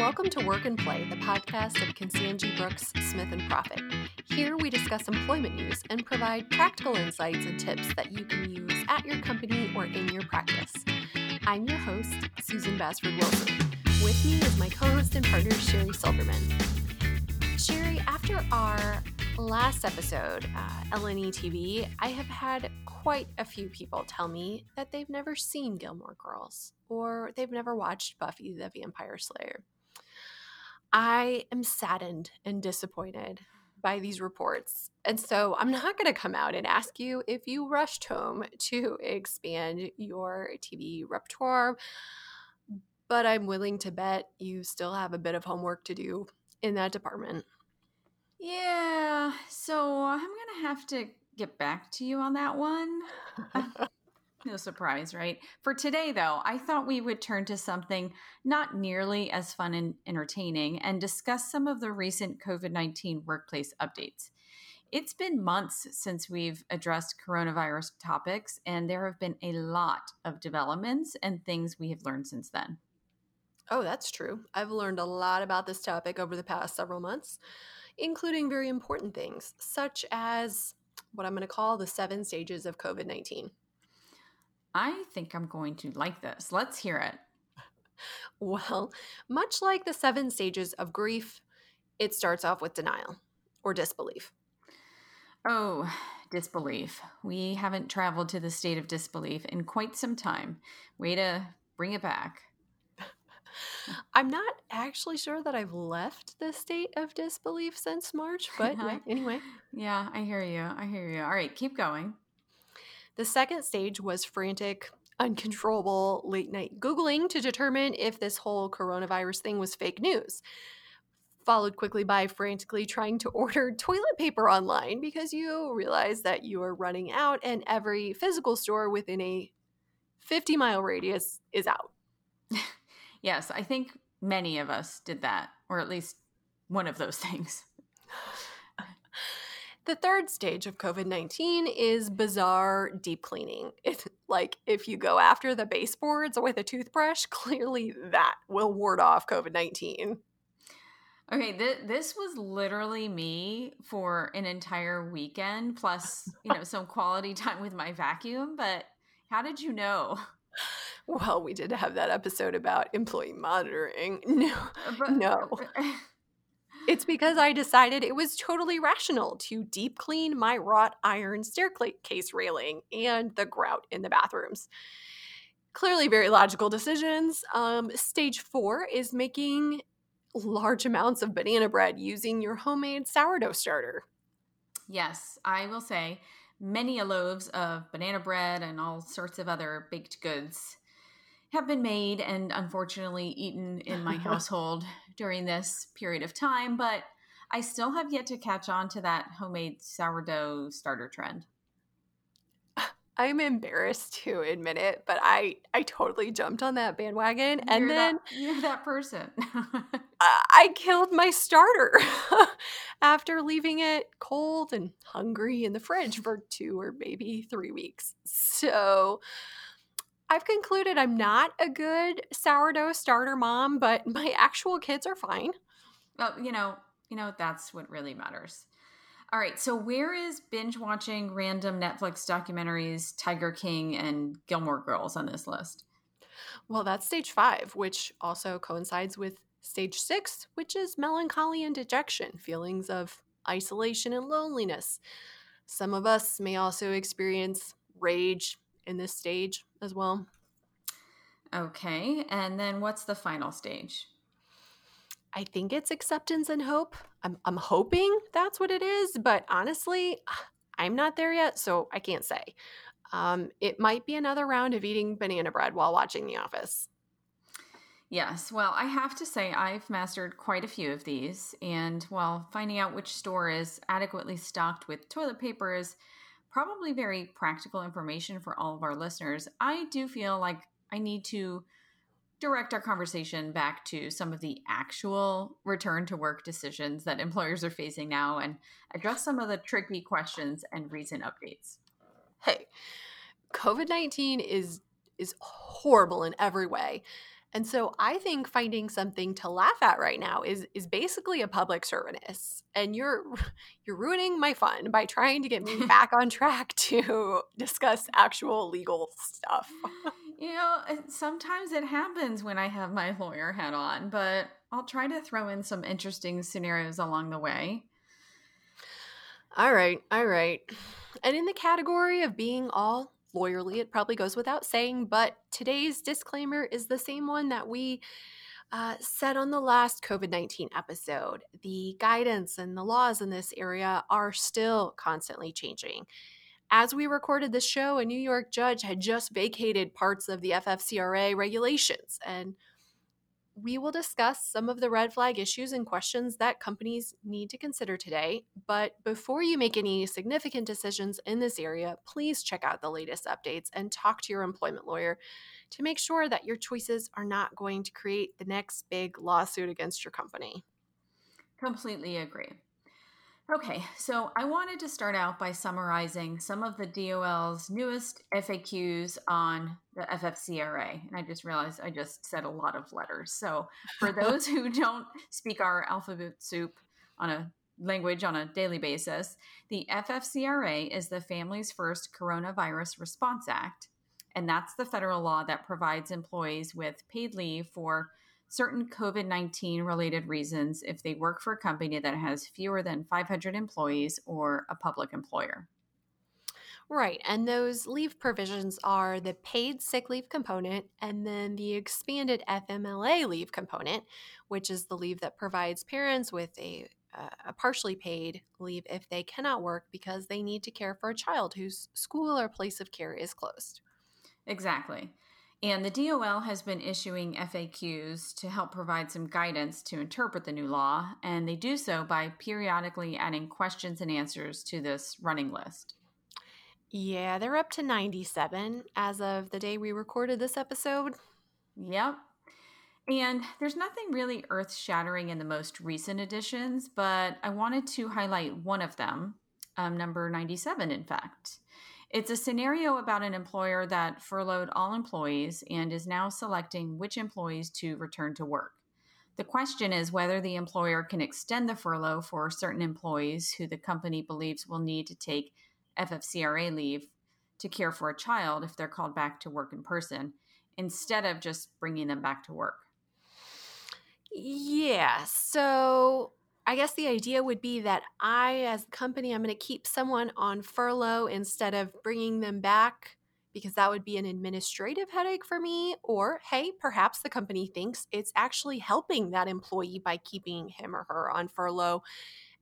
Welcome to Work and Play, the podcast of Kinsanji Brooks Smith and Profit. Here we discuss employment news and provide practical insights and tips that you can use at your company or in your practice. I'm your host, Susan Basford Wilson. With me is my co-host and partner, Sherry Silverman. Sherry, after our last episode, uh, LNE TV, I have had quite a few people tell me that they've never seen Gilmore Girls or they've never watched Buffy the Vampire Slayer. I am saddened and disappointed by these reports. And so I'm not going to come out and ask you if you rushed home to expand your TV repertoire, but I'm willing to bet you still have a bit of homework to do in that department. Yeah, so I'm going to have to get back to you on that one. Uh, no surprise, right? For today, though, I thought we would turn to something not nearly as fun and entertaining and discuss some of the recent COVID 19 workplace updates. It's been months since we've addressed coronavirus topics, and there have been a lot of developments and things we have learned since then. Oh, that's true. I've learned a lot about this topic over the past several months, including very important things, such as what I'm going to call the seven stages of COVID 19. I think I'm going to like this. Let's hear it. Well, much like the seven stages of grief, it starts off with denial or disbelief. Oh, disbelief. We haven't traveled to the state of disbelief in quite some time. Way to bring it back. I'm not actually sure that I've left the state of disbelief since March, but anyway. Yeah, I hear you. I hear you. All right, keep going. The second stage was frantic, uncontrollable late night Googling to determine if this whole coronavirus thing was fake news. Followed quickly by frantically trying to order toilet paper online because you realize that you are running out and every physical store within a 50 mile radius is out. Yes, I think many of us did that, or at least one of those things. The third stage of COVID 19 is bizarre deep cleaning. It's like if you go after the baseboards with a toothbrush, clearly that will ward off COVID 19. Okay, th- this was literally me for an entire weekend, plus, you know, some quality time with my vacuum. But how did you know? Well, we did have that episode about employee monitoring. No, uh, but, no. Uh, It's because I decided it was totally rational to deep clean my wrought iron staircase railing and the grout in the bathrooms. Clearly, very logical decisions. Um, stage four is making large amounts of banana bread using your homemade sourdough starter. Yes, I will say many loaves of banana bread and all sorts of other baked goods have been made and unfortunately eaten in my household during this period of time, but I still have yet to catch on to that homemade sourdough starter trend. I'm embarrassed to admit it, but I I totally jumped on that bandwagon, and you're then that, you're that person. I killed my starter after leaving it cold and hungry in the fridge for two or maybe three weeks. So I've concluded I'm not a good sourdough starter mom, but my actual kids are fine. Well, you know, you know that's what really matters. All right, so where is binge watching random Netflix documentaries, Tiger King and Gilmore Girls on this list? Well, that's stage 5, which also coincides with stage 6, which is melancholy and dejection, feelings of isolation and loneliness. Some of us may also experience rage, in this stage as well. Okay. And then what's the final stage? I think it's acceptance and hope. I'm, I'm hoping that's what it is, but honestly, I'm not there yet, so I can't say. Um, it might be another round of eating banana bread while watching The Office. Yes, well, I have to say I've mastered quite a few of these, and while finding out which store is adequately stocked with toilet paper is probably very practical information for all of our listeners, I do feel like I need to direct our conversation back to some of the actual return to work decisions that employers are facing now and address some of the tricky questions and recent updates. Hey, COVID-19 is is horrible in every way. And so I think finding something to laugh at right now is is basically a public service. And you're you're ruining my fun by trying to get me back on track to discuss actual legal stuff. You know, sometimes it happens when I have my lawyer hat on, but I'll try to throw in some interesting scenarios along the way. All right, all right. And in the category of being all lawyerly, it probably goes without saying, but today's disclaimer is the same one that we uh, said on the last COVID 19 episode. The guidance and the laws in this area are still constantly changing. As we recorded this show, a New York judge had just vacated parts of the FFCRA regulations, and we will discuss some of the red flag issues and questions that companies need to consider today. But before you make any significant decisions in this area, please check out the latest updates and talk to your employment lawyer to make sure that your choices are not going to create the next big lawsuit against your company. Completely agree. Okay, so I wanted to start out by summarizing some of the DOL's newest FAQs on the FFCRA. And I just realized I just said a lot of letters. So for those who don't speak our alphabet soup on a language on a daily basis, the FFCRA is the Families First Coronavirus Response Act. And that's the federal law that provides employees with paid leave for certain COVID 19 related reasons if they work for a company that has fewer than 500 employees or a public employer. Right. And those leave provisions are the paid sick leave component and then the expanded FMLA leave component, which is the leave that provides parents with a, uh, a partially paid leave if they cannot work because they need to care for a child whose school or place of care is closed. Exactly. And the DOL has been issuing FAQs to help provide some guidance to interpret the new law, and they do so by periodically adding questions and answers to this running list. Yeah, they're up to 97 as of the day we recorded this episode. Yep. And there's nothing really earth shattering in the most recent editions, but I wanted to highlight one of them, um, number 97, in fact. It's a scenario about an employer that furloughed all employees and is now selecting which employees to return to work. The question is whether the employer can extend the furlough for certain employees who the company believes will need to take FFCRA leave to care for a child if they're called back to work in person instead of just bringing them back to work. Yeah. So I guess the idea would be that I, as a company, I'm going to keep someone on furlough instead of bringing them back because that would be an administrative headache for me. Or, hey, perhaps the company thinks it's actually helping that employee by keeping him or her on furlough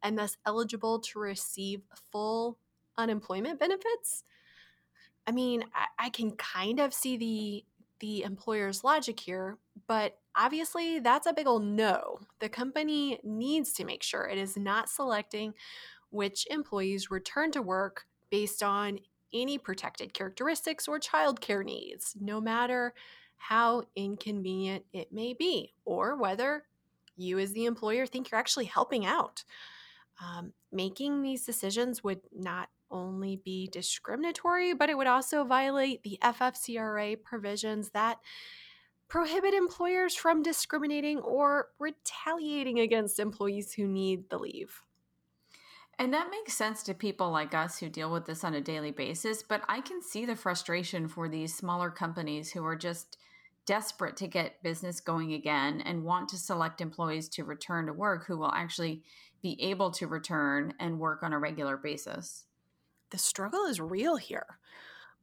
and thus eligible to receive full unemployment benefits. I mean, I, I can kind of see the the employer's logic here, but obviously that's a big old no. The company needs to make sure it is not selecting which employees return to work based on any protected characteristics or childcare needs, no matter how inconvenient it may be, or whether you, as the employer, think you're actually helping out. Um, making these decisions would not only be discriminatory, but it would also violate the FFCRA provisions that prohibit employers from discriminating or retaliating against employees who need the leave. And that makes sense to people like us who deal with this on a daily basis, but I can see the frustration for these smaller companies who are just desperate to get business going again and want to select employees to return to work who will actually be able to return and work on a regular basis the struggle is real here.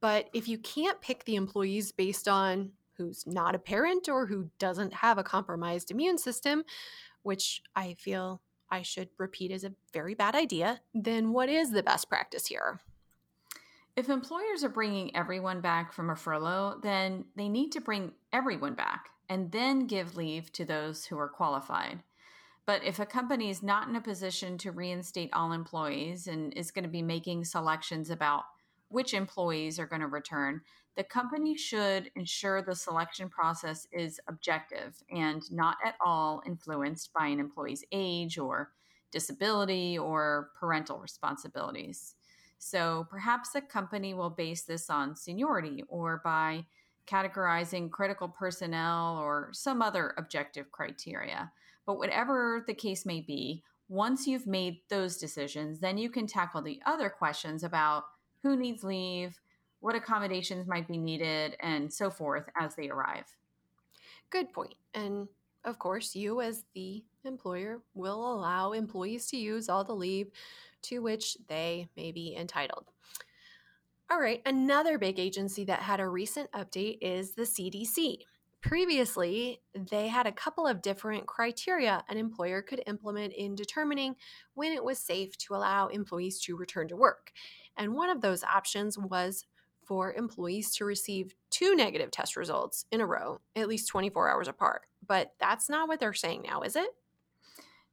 But if you can't pick the employees based on who's not a parent or who doesn't have a compromised immune system, which I feel I should repeat is a very bad idea, then what is the best practice here? If employers are bringing everyone back from a furlough, then they need to bring everyone back and then give leave to those who are qualified. But if a company is not in a position to reinstate all employees and is going to be making selections about which employees are going to return, the company should ensure the selection process is objective and not at all influenced by an employee's age or disability or parental responsibilities. So perhaps a company will base this on seniority or by categorizing critical personnel, or some other objective criteria. But whatever the case may be, once you've made those decisions, then you can tackle the other questions about who needs leave, what accommodations might be needed, and so forth as they arrive. Good point. And of course, you as the employer will allow employees to use all the leave to which they may be entitled. All right, another big agency that had a recent update is the CDC. Previously, they had a couple of different criteria an employer could implement in determining when it was safe to allow employees to return to work. And one of those options was for employees to receive two negative test results in a row, at least 24 hours apart. But that's not what they're saying now, is it?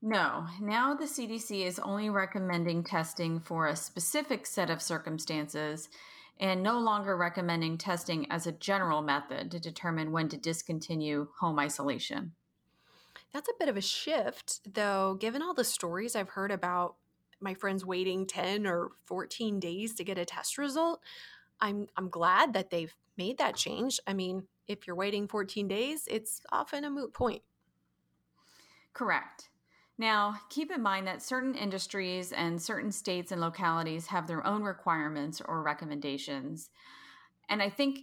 No. Now the CDC is only recommending testing for a specific set of circumstances and no longer recommending testing as a general method to determine when to discontinue home isolation. That's a bit of a shift, though, given all the stories I've heard about my friends waiting 10 or 14 days to get a test result. I'm I'm glad that they've made that change. I mean, if you're waiting 14 days, it's often a moot point. Correct. Now, keep in mind that certain industries and certain states and localities have their own requirements or recommendations. And I think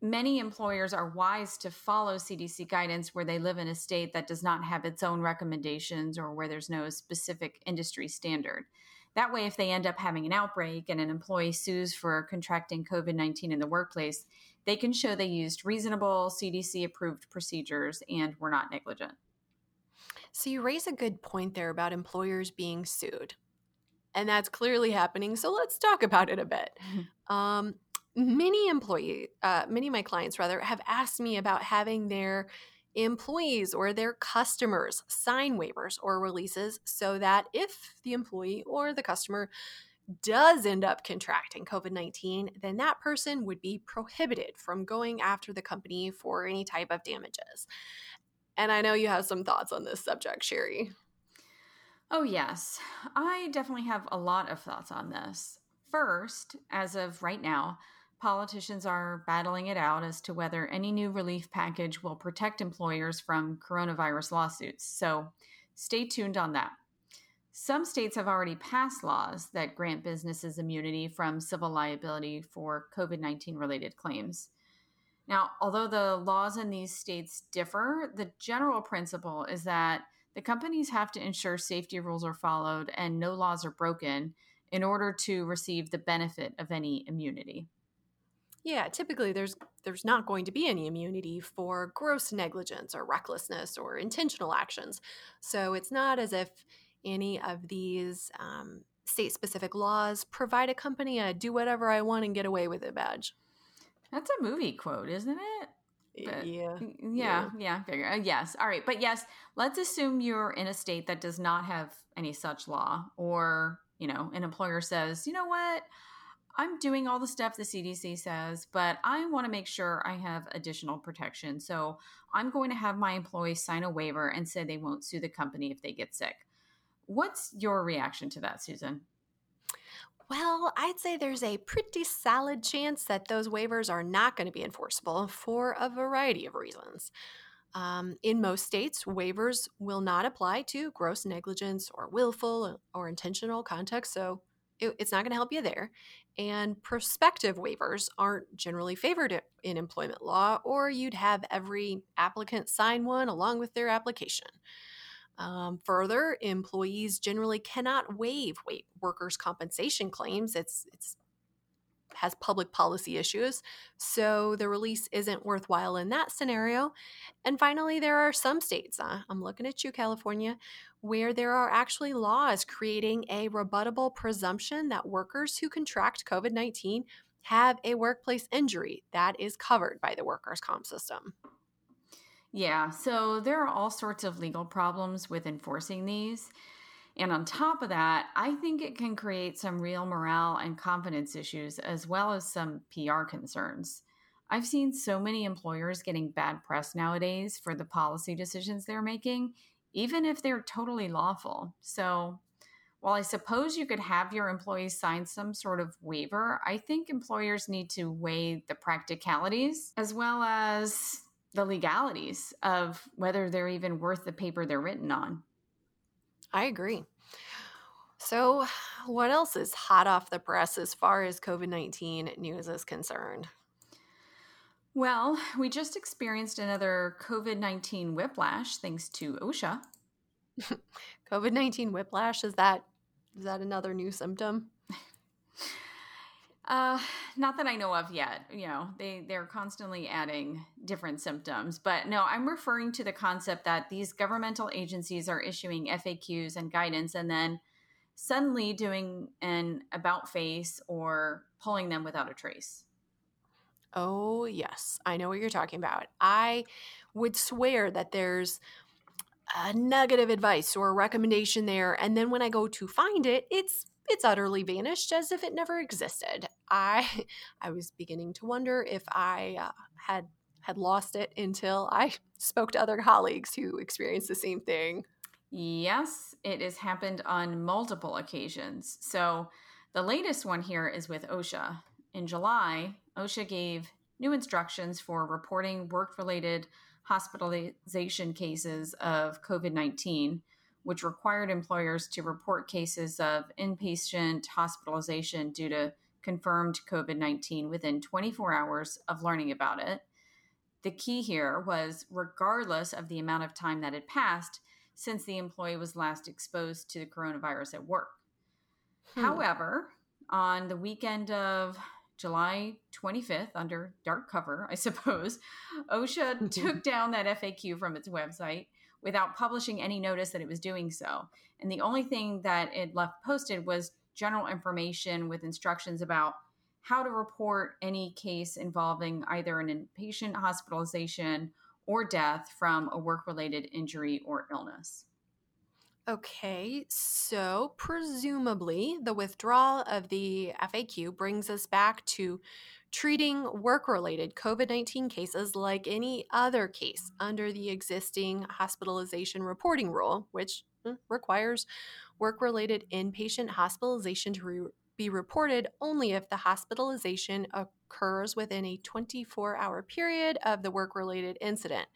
many employers are wise to follow CDC guidance where they live in a state that does not have its own recommendations or where there's no specific industry standard. That way, if they end up having an outbreak and an employee sues for contracting COVID 19 in the workplace, they can show they used reasonable CDC approved procedures and were not negligent. So, you raise a good point there about employers being sued. And that's clearly happening. So, let's talk about it a bit. Um, many employee, uh, many of my clients rather, have asked me about having their employees or their customers sign waivers or releases so that if the employee or the customer does end up contracting COVID 19, then that person would be prohibited from going after the company for any type of damages. And I know you have some thoughts on this subject, Sherry. Oh, yes. I definitely have a lot of thoughts on this. First, as of right now, politicians are battling it out as to whether any new relief package will protect employers from coronavirus lawsuits. So stay tuned on that. Some states have already passed laws that grant businesses immunity from civil liability for COVID 19 related claims. Now, although the laws in these states differ, the general principle is that the companies have to ensure safety rules are followed and no laws are broken in order to receive the benefit of any immunity. Yeah, typically there's there's not going to be any immunity for gross negligence or recklessness or intentional actions. So it's not as if any of these um, state-specific laws provide a company a "do whatever I want and get away with it" badge. That's a movie quote, isn't it? But, yeah. Yeah, yeah, figure. Uh, yes. All right. But yes, let's assume you're in a state that does not have any such law or, you know, an employer says, "You know what? I'm doing all the stuff the CDC says, but I want to make sure I have additional protection. So I'm going to have my employees sign a waiver and say they won't sue the company if they get sick. What's your reaction to that, Susan? Well, I'd say there's a pretty solid chance that those waivers are not going to be enforceable for a variety of reasons. Um, in most states, waivers will not apply to gross negligence or willful or intentional conduct, so it, it's not going to help you there. And prospective waivers aren't generally favored in employment law, or you'd have every applicant sign one along with their application. Um, further, employees generally cannot waive workers' compensation claims. It's it's has public policy issues, so the release isn't worthwhile in that scenario. And finally, there are some states, uh, I'm looking at you, California, where there are actually laws creating a rebuttable presumption that workers who contract COVID 19 have a workplace injury that is covered by the workers' comp system. Yeah, so there are all sorts of legal problems with enforcing these. And on top of that, I think it can create some real morale and confidence issues, as well as some PR concerns. I've seen so many employers getting bad press nowadays for the policy decisions they're making, even if they're totally lawful. So while I suppose you could have your employees sign some sort of waiver, I think employers need to weigh the practicalities as well as the legalities of whether they're even worth the paper they're written on. I agree. So, what else is hot off the press as far as COVID 19 news is concerned? Well, we just experienced another COVID 19 whiplash thanks to OSHA. COVID 19 whiplash, is that is that another new symptom? Uh, not that I know of yet. You know, they they're constantly adding different symptoms, but no, I'm referring to the concept that these governmental agencies are issuing FAQs and guidance, and then suddenly doing an about face or pulling them without a trace. Oh, yes. I know what you're talking about. I would swear that there's a negative advice or a recommendation there and then when I go to find it, it's it's utterly vanished as if it never existed. I I was beginning to wonder if I uh, had had lost it until I spoke to other colleagues who experienced the same thing. Yes, it has happened on multiple occasions. So the latest one here is with OSHA. In July, OSHA gave new instructions for reporting work related hospitalization cases of COVID 19, which required employers to report cases of inpatient hospitalization due to confirmed COVID 19 within 24 hours of learning about it. The key here was regardless of the amount of time that had passed since the employee was last exposed to the coronavirus at work. Hmm. However, on the weekend of July 25th, under dark cover, I suppose, OSHA took down that FAQ from its website without publishing any notice that it was doing so. And the only thing that it left posted was general information with instructions about how to report any case involving either an inpatient hospitalization or death from a work related injury or illness. Okay, so presumably the withdrawal of the FAQ brings us back to treating work related COVID 19 cases like any other case under the existing hospitalization reporting rule, which hmm, requires work related inpatient hospitalization to re- be reported only if the hospitalization occurs within a 24 hour period of the work related incident.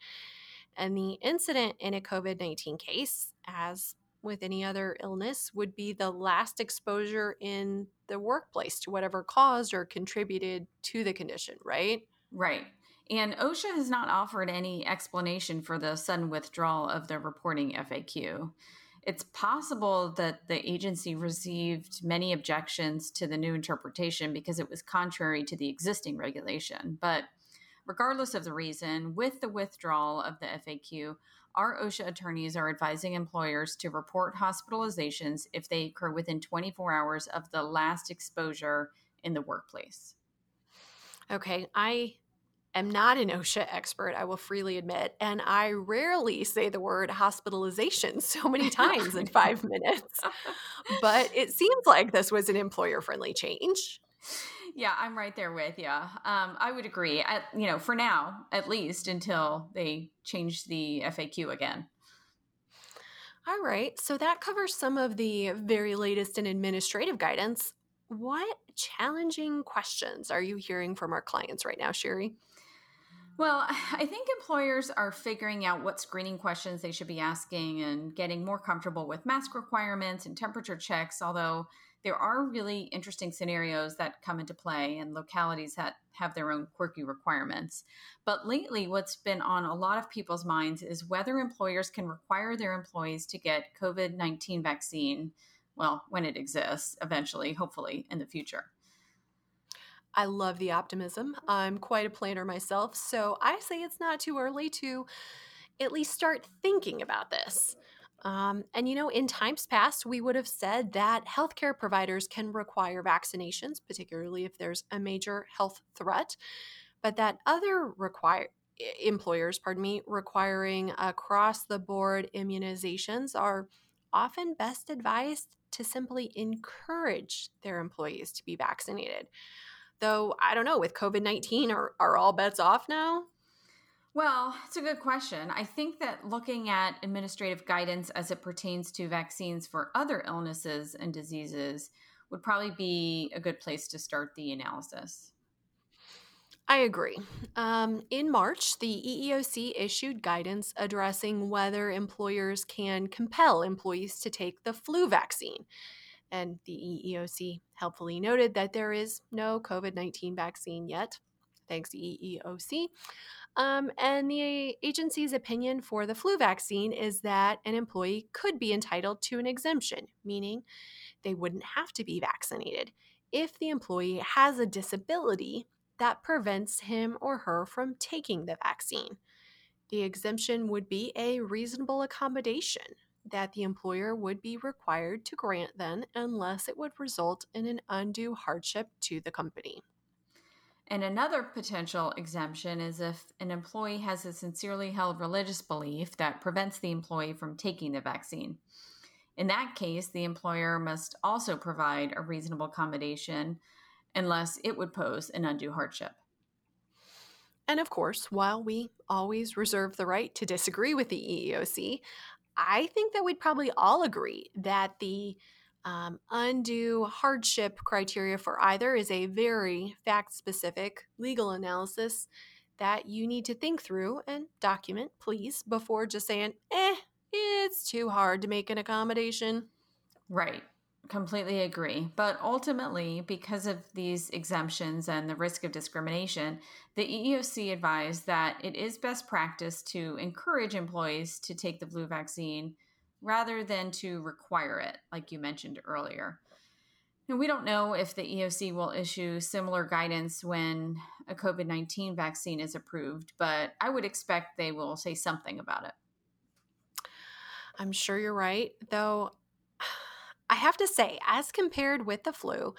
And the incident in a COVID 19 case, as with any other illness, would be the last exposure in the workplace to whatever caused or contributed to the condition, right? Right. And OSHA has not offered any explanation for the sudden withdrawal of the reporting FAQ. It's possible that the agency received many objections to the new interpretation because it was contrary to the existing regulation. But regardless of the reason, with the withdrawal of the FAQ, our OSHA attorneys are advising employers to report hospitalizations if they occur within 24 hours of the last exposure in the workplace. Okay, I am not an OSHA expert, I will freely admit, and I rarely say the word hospitalization so many times in five minutes. But it seems like this was an employer friendly change. Yeah, I'm right there with you. Um, I would agree. At, you know, for now, at least until they change the FAQ again. All right. So that covers some of the very latest in administrative guidance. What challenging questions are you hearing from our clients right now, Sherry? Well, I think employers are figuring out what screening questions they should be asking and getting more comfortable with mask requirements and temperature checks, although there are really interesting scenarios that come into play and localities that have their own quirky requirements. But lately, what's been on a lot of people's minds is whether employers can require their employees to get COVID 19 vaccine, well, when it exists, eventually, hopefully, in the future. I love the optimism. I'm quite a planner myself, so I say it's not too early to at least start thinking about this. Um, and you know, in times past, we would have said that healthcare providers can require vaccinations, particularly if there's a major health threat, but that other require employers, pardon me, requiring across the board immunizations are often best advised to simply encourage their employees to be vaccinated. Though I don't know, with COVID 19, are, are all bets off now? Well, it's a good question. I think that looking at administrative guidance as it pertains to vaccines for other illnesses and diseases would probably be a good place to start the analysis. I agree. Um, in March, the EEOC issued guidance addressing whether employers can compel employees to take the flu vaccine. And the EEOC helpfully noted that there is no COVID 19 vaccine yet. Thanks, EEOC. Um, and the agency's opinion for the flu vaccine is that an employee could be entitled to an exemption, meaning they wouldn't have to be vaccinated if the employee has a disability that prevents him or her from taking the vaccine. The exemption would be a reasonable accommodation that the employer would be required to grant then unless it would result in an undue hardship to the company. And another potential exemption is if an employee has a sincerely held religious belief that prevents the employee from taking the vaccine. In that case, the employer must also provide a reasonable accommodation unless it would pose an undue hardship. And of course, while we always reserve the right to disagree with the EEOC, I think that we'd probably all agree that the um, undue hardship criteria for either is a very fact specific legal analysis that you need to think through and document, please, before just saying, eh, it's too hard to make an accommodation. Right. Completely agree. But ultimately, because of these exemptions and the risk of discrimination, the EEOC advised that it is best practice to encourage employees to take the flu vaccine rather than to require it, like you mentioned earlier. And we don't know if the EEOC will issue similar guidance when a COVID 19 vaccine is approved, but I would expect they will say something about it. I'm sure you're right, though I have to say, as compared with the flu,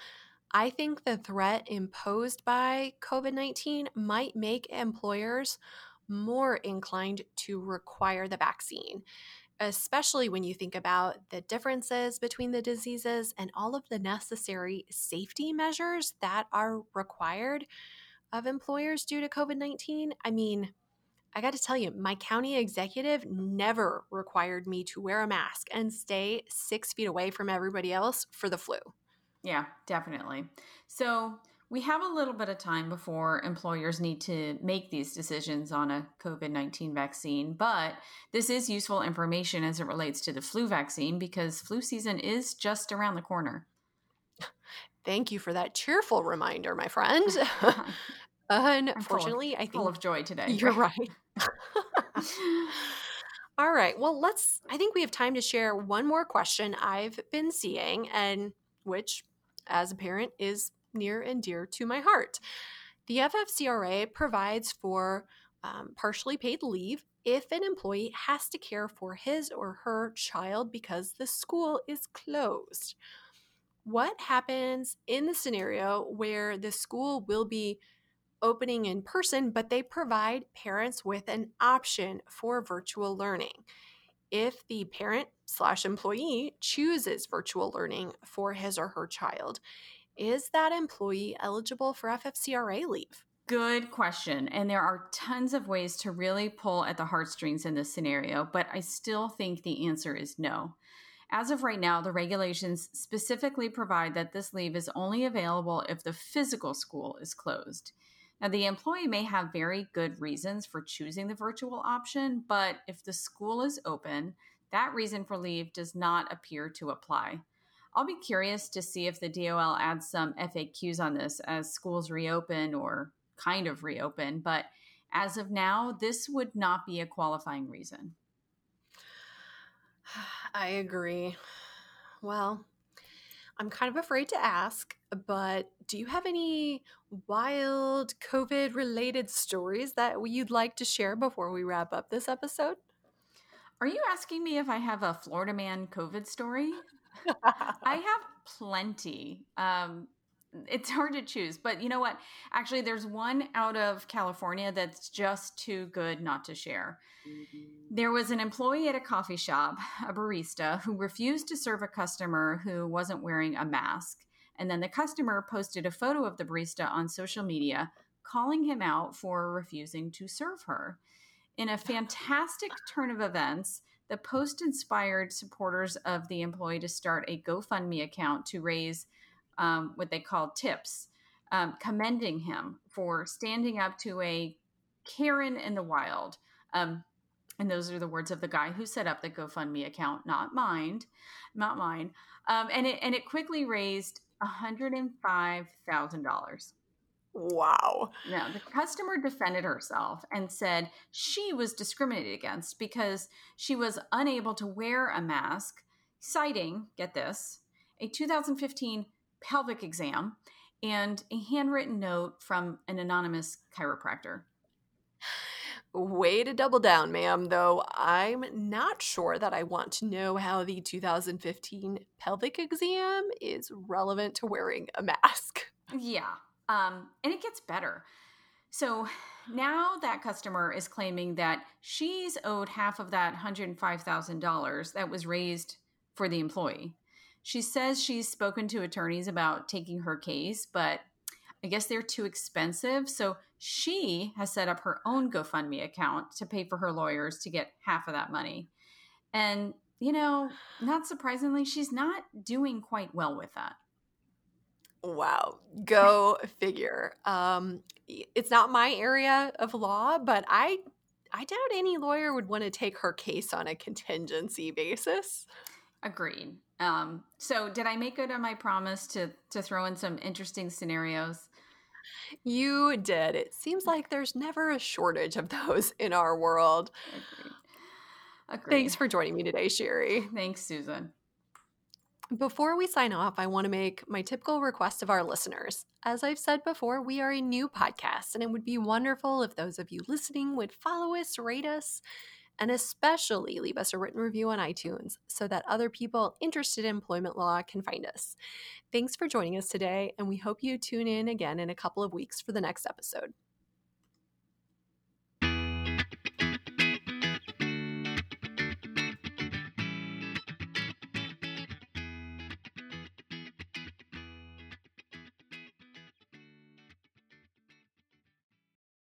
I think the threat imposed by COVID 19 might make employers more inclined to require the vaccine, especially when you think about the differences between the diseases and all of the necessary safety measures that are required of employers due to COVID 19. I mean, I got to tell you, my county executive never required me to wear a mask and stay six feet away from everybody else for the flu. Yeah, definitely. So we have a little bit of time before employers need to make these decisions on a COVID 19 vaccine, but this is useful information as it relates to the flu vaccine because flu season is just around the corner. Thank you for that cheerful reminder, my friend. Unfortunately, of, I think full of joy today. You're right. All right. Well, let's. I think we have time to share one more question I've been seeing, and which, as a parent, is near and dear to my heart. The FFCRA provides for um, partially paid leave if an employee has to care for his or her child because the school is closed. What happens in the scenario where the school will be opening in person, but they provide parents with an option for virtual learning. If the parent slash employee chooses virtual learning for his or her child, is that employee eligible for FFCRA leave? Good question. And there are tons of ways to really pull at the heartstrings in this scenario, but I still think the answer is no. As of right now, the regulations specifically provide that this leave is only available if the physical school is closed. Now, the employee may have very good reasons for choosing the virtual option, but if the school is open, that reason for leave does not appear to apply. I'll be curious to see if the DOL adds some FAQs on this as schools reopen or kind of reopen, but as of now, this would not be a qualifying reason. I agree. Well, I'm kind of afraid to ask, but do you have any wild COVID related stories that you'd like to share before we wrap up this episode? Are you asking me if I have a Florida man COVID story? I have plenty. Um, it's hard to choose, but you know what? Actually, there's one out of California that's just too good not to share. Mm-hmm. There was an employee at a coffee shop, a barista, who refused to serve a customer who wasn't wearing a mask. And then the customer posted a photo of the barista on social media, calling him out for refusing to serve her. In a fantastic turn of events, the post inspired supporters of the employee to start a GoFundMe account to raise um, what they call tips, um, commending him for standing up to a Karen in the wild. Um, and those are the words of the guy who set up the GoFundMe account, not mine, not mine. Um, and it and it quickly raised one hundred and five thousand dollars. Wow. Now, the customer defended herself and said she was discriminated against because she was unable to wear a mask, citing, get this, a 2015 pelvic exam and a handwritten note from an anonymous chiropractor. Way to double down, ma'am, though I'm not sure that I want to know how the 2015 pelvic exam is relevant to wearing a mask. Yeah. Um, and it gets better. So now that customer is claiming that she's owed half of that $105,000 that was raised for the employee. She says she's spoken to attorneys about taking her case, but I guess they're too expensive. So she has set up her own GoFundMe account to pay for her lawyers to get half of that money. And, you know, not surprisingly, she's not doing quite well with that. Wow. Go figure. Um, it's not my area of law, but I I doubt any lawyer would want to take her case on a contingency basis. Agreed. Um, so did I make good on my promise to to throw in some interesting scenarios? You did. It seems like there's never a shortage of those in our world. Agreed. Agreed. Thanks for joining me today, Sherry. Thanks, Susan. Before we sign off, I want to make my typical request of our listeners. As I've said before, we are a new podcast, and it would be wonderful if those of you listening would follow us, rate us, and especially leave us a written review on iTunes so that other people interested in employment law can find us. Thanks for joining us today, and we hope you tune in again in a couple of weeks for the next episode.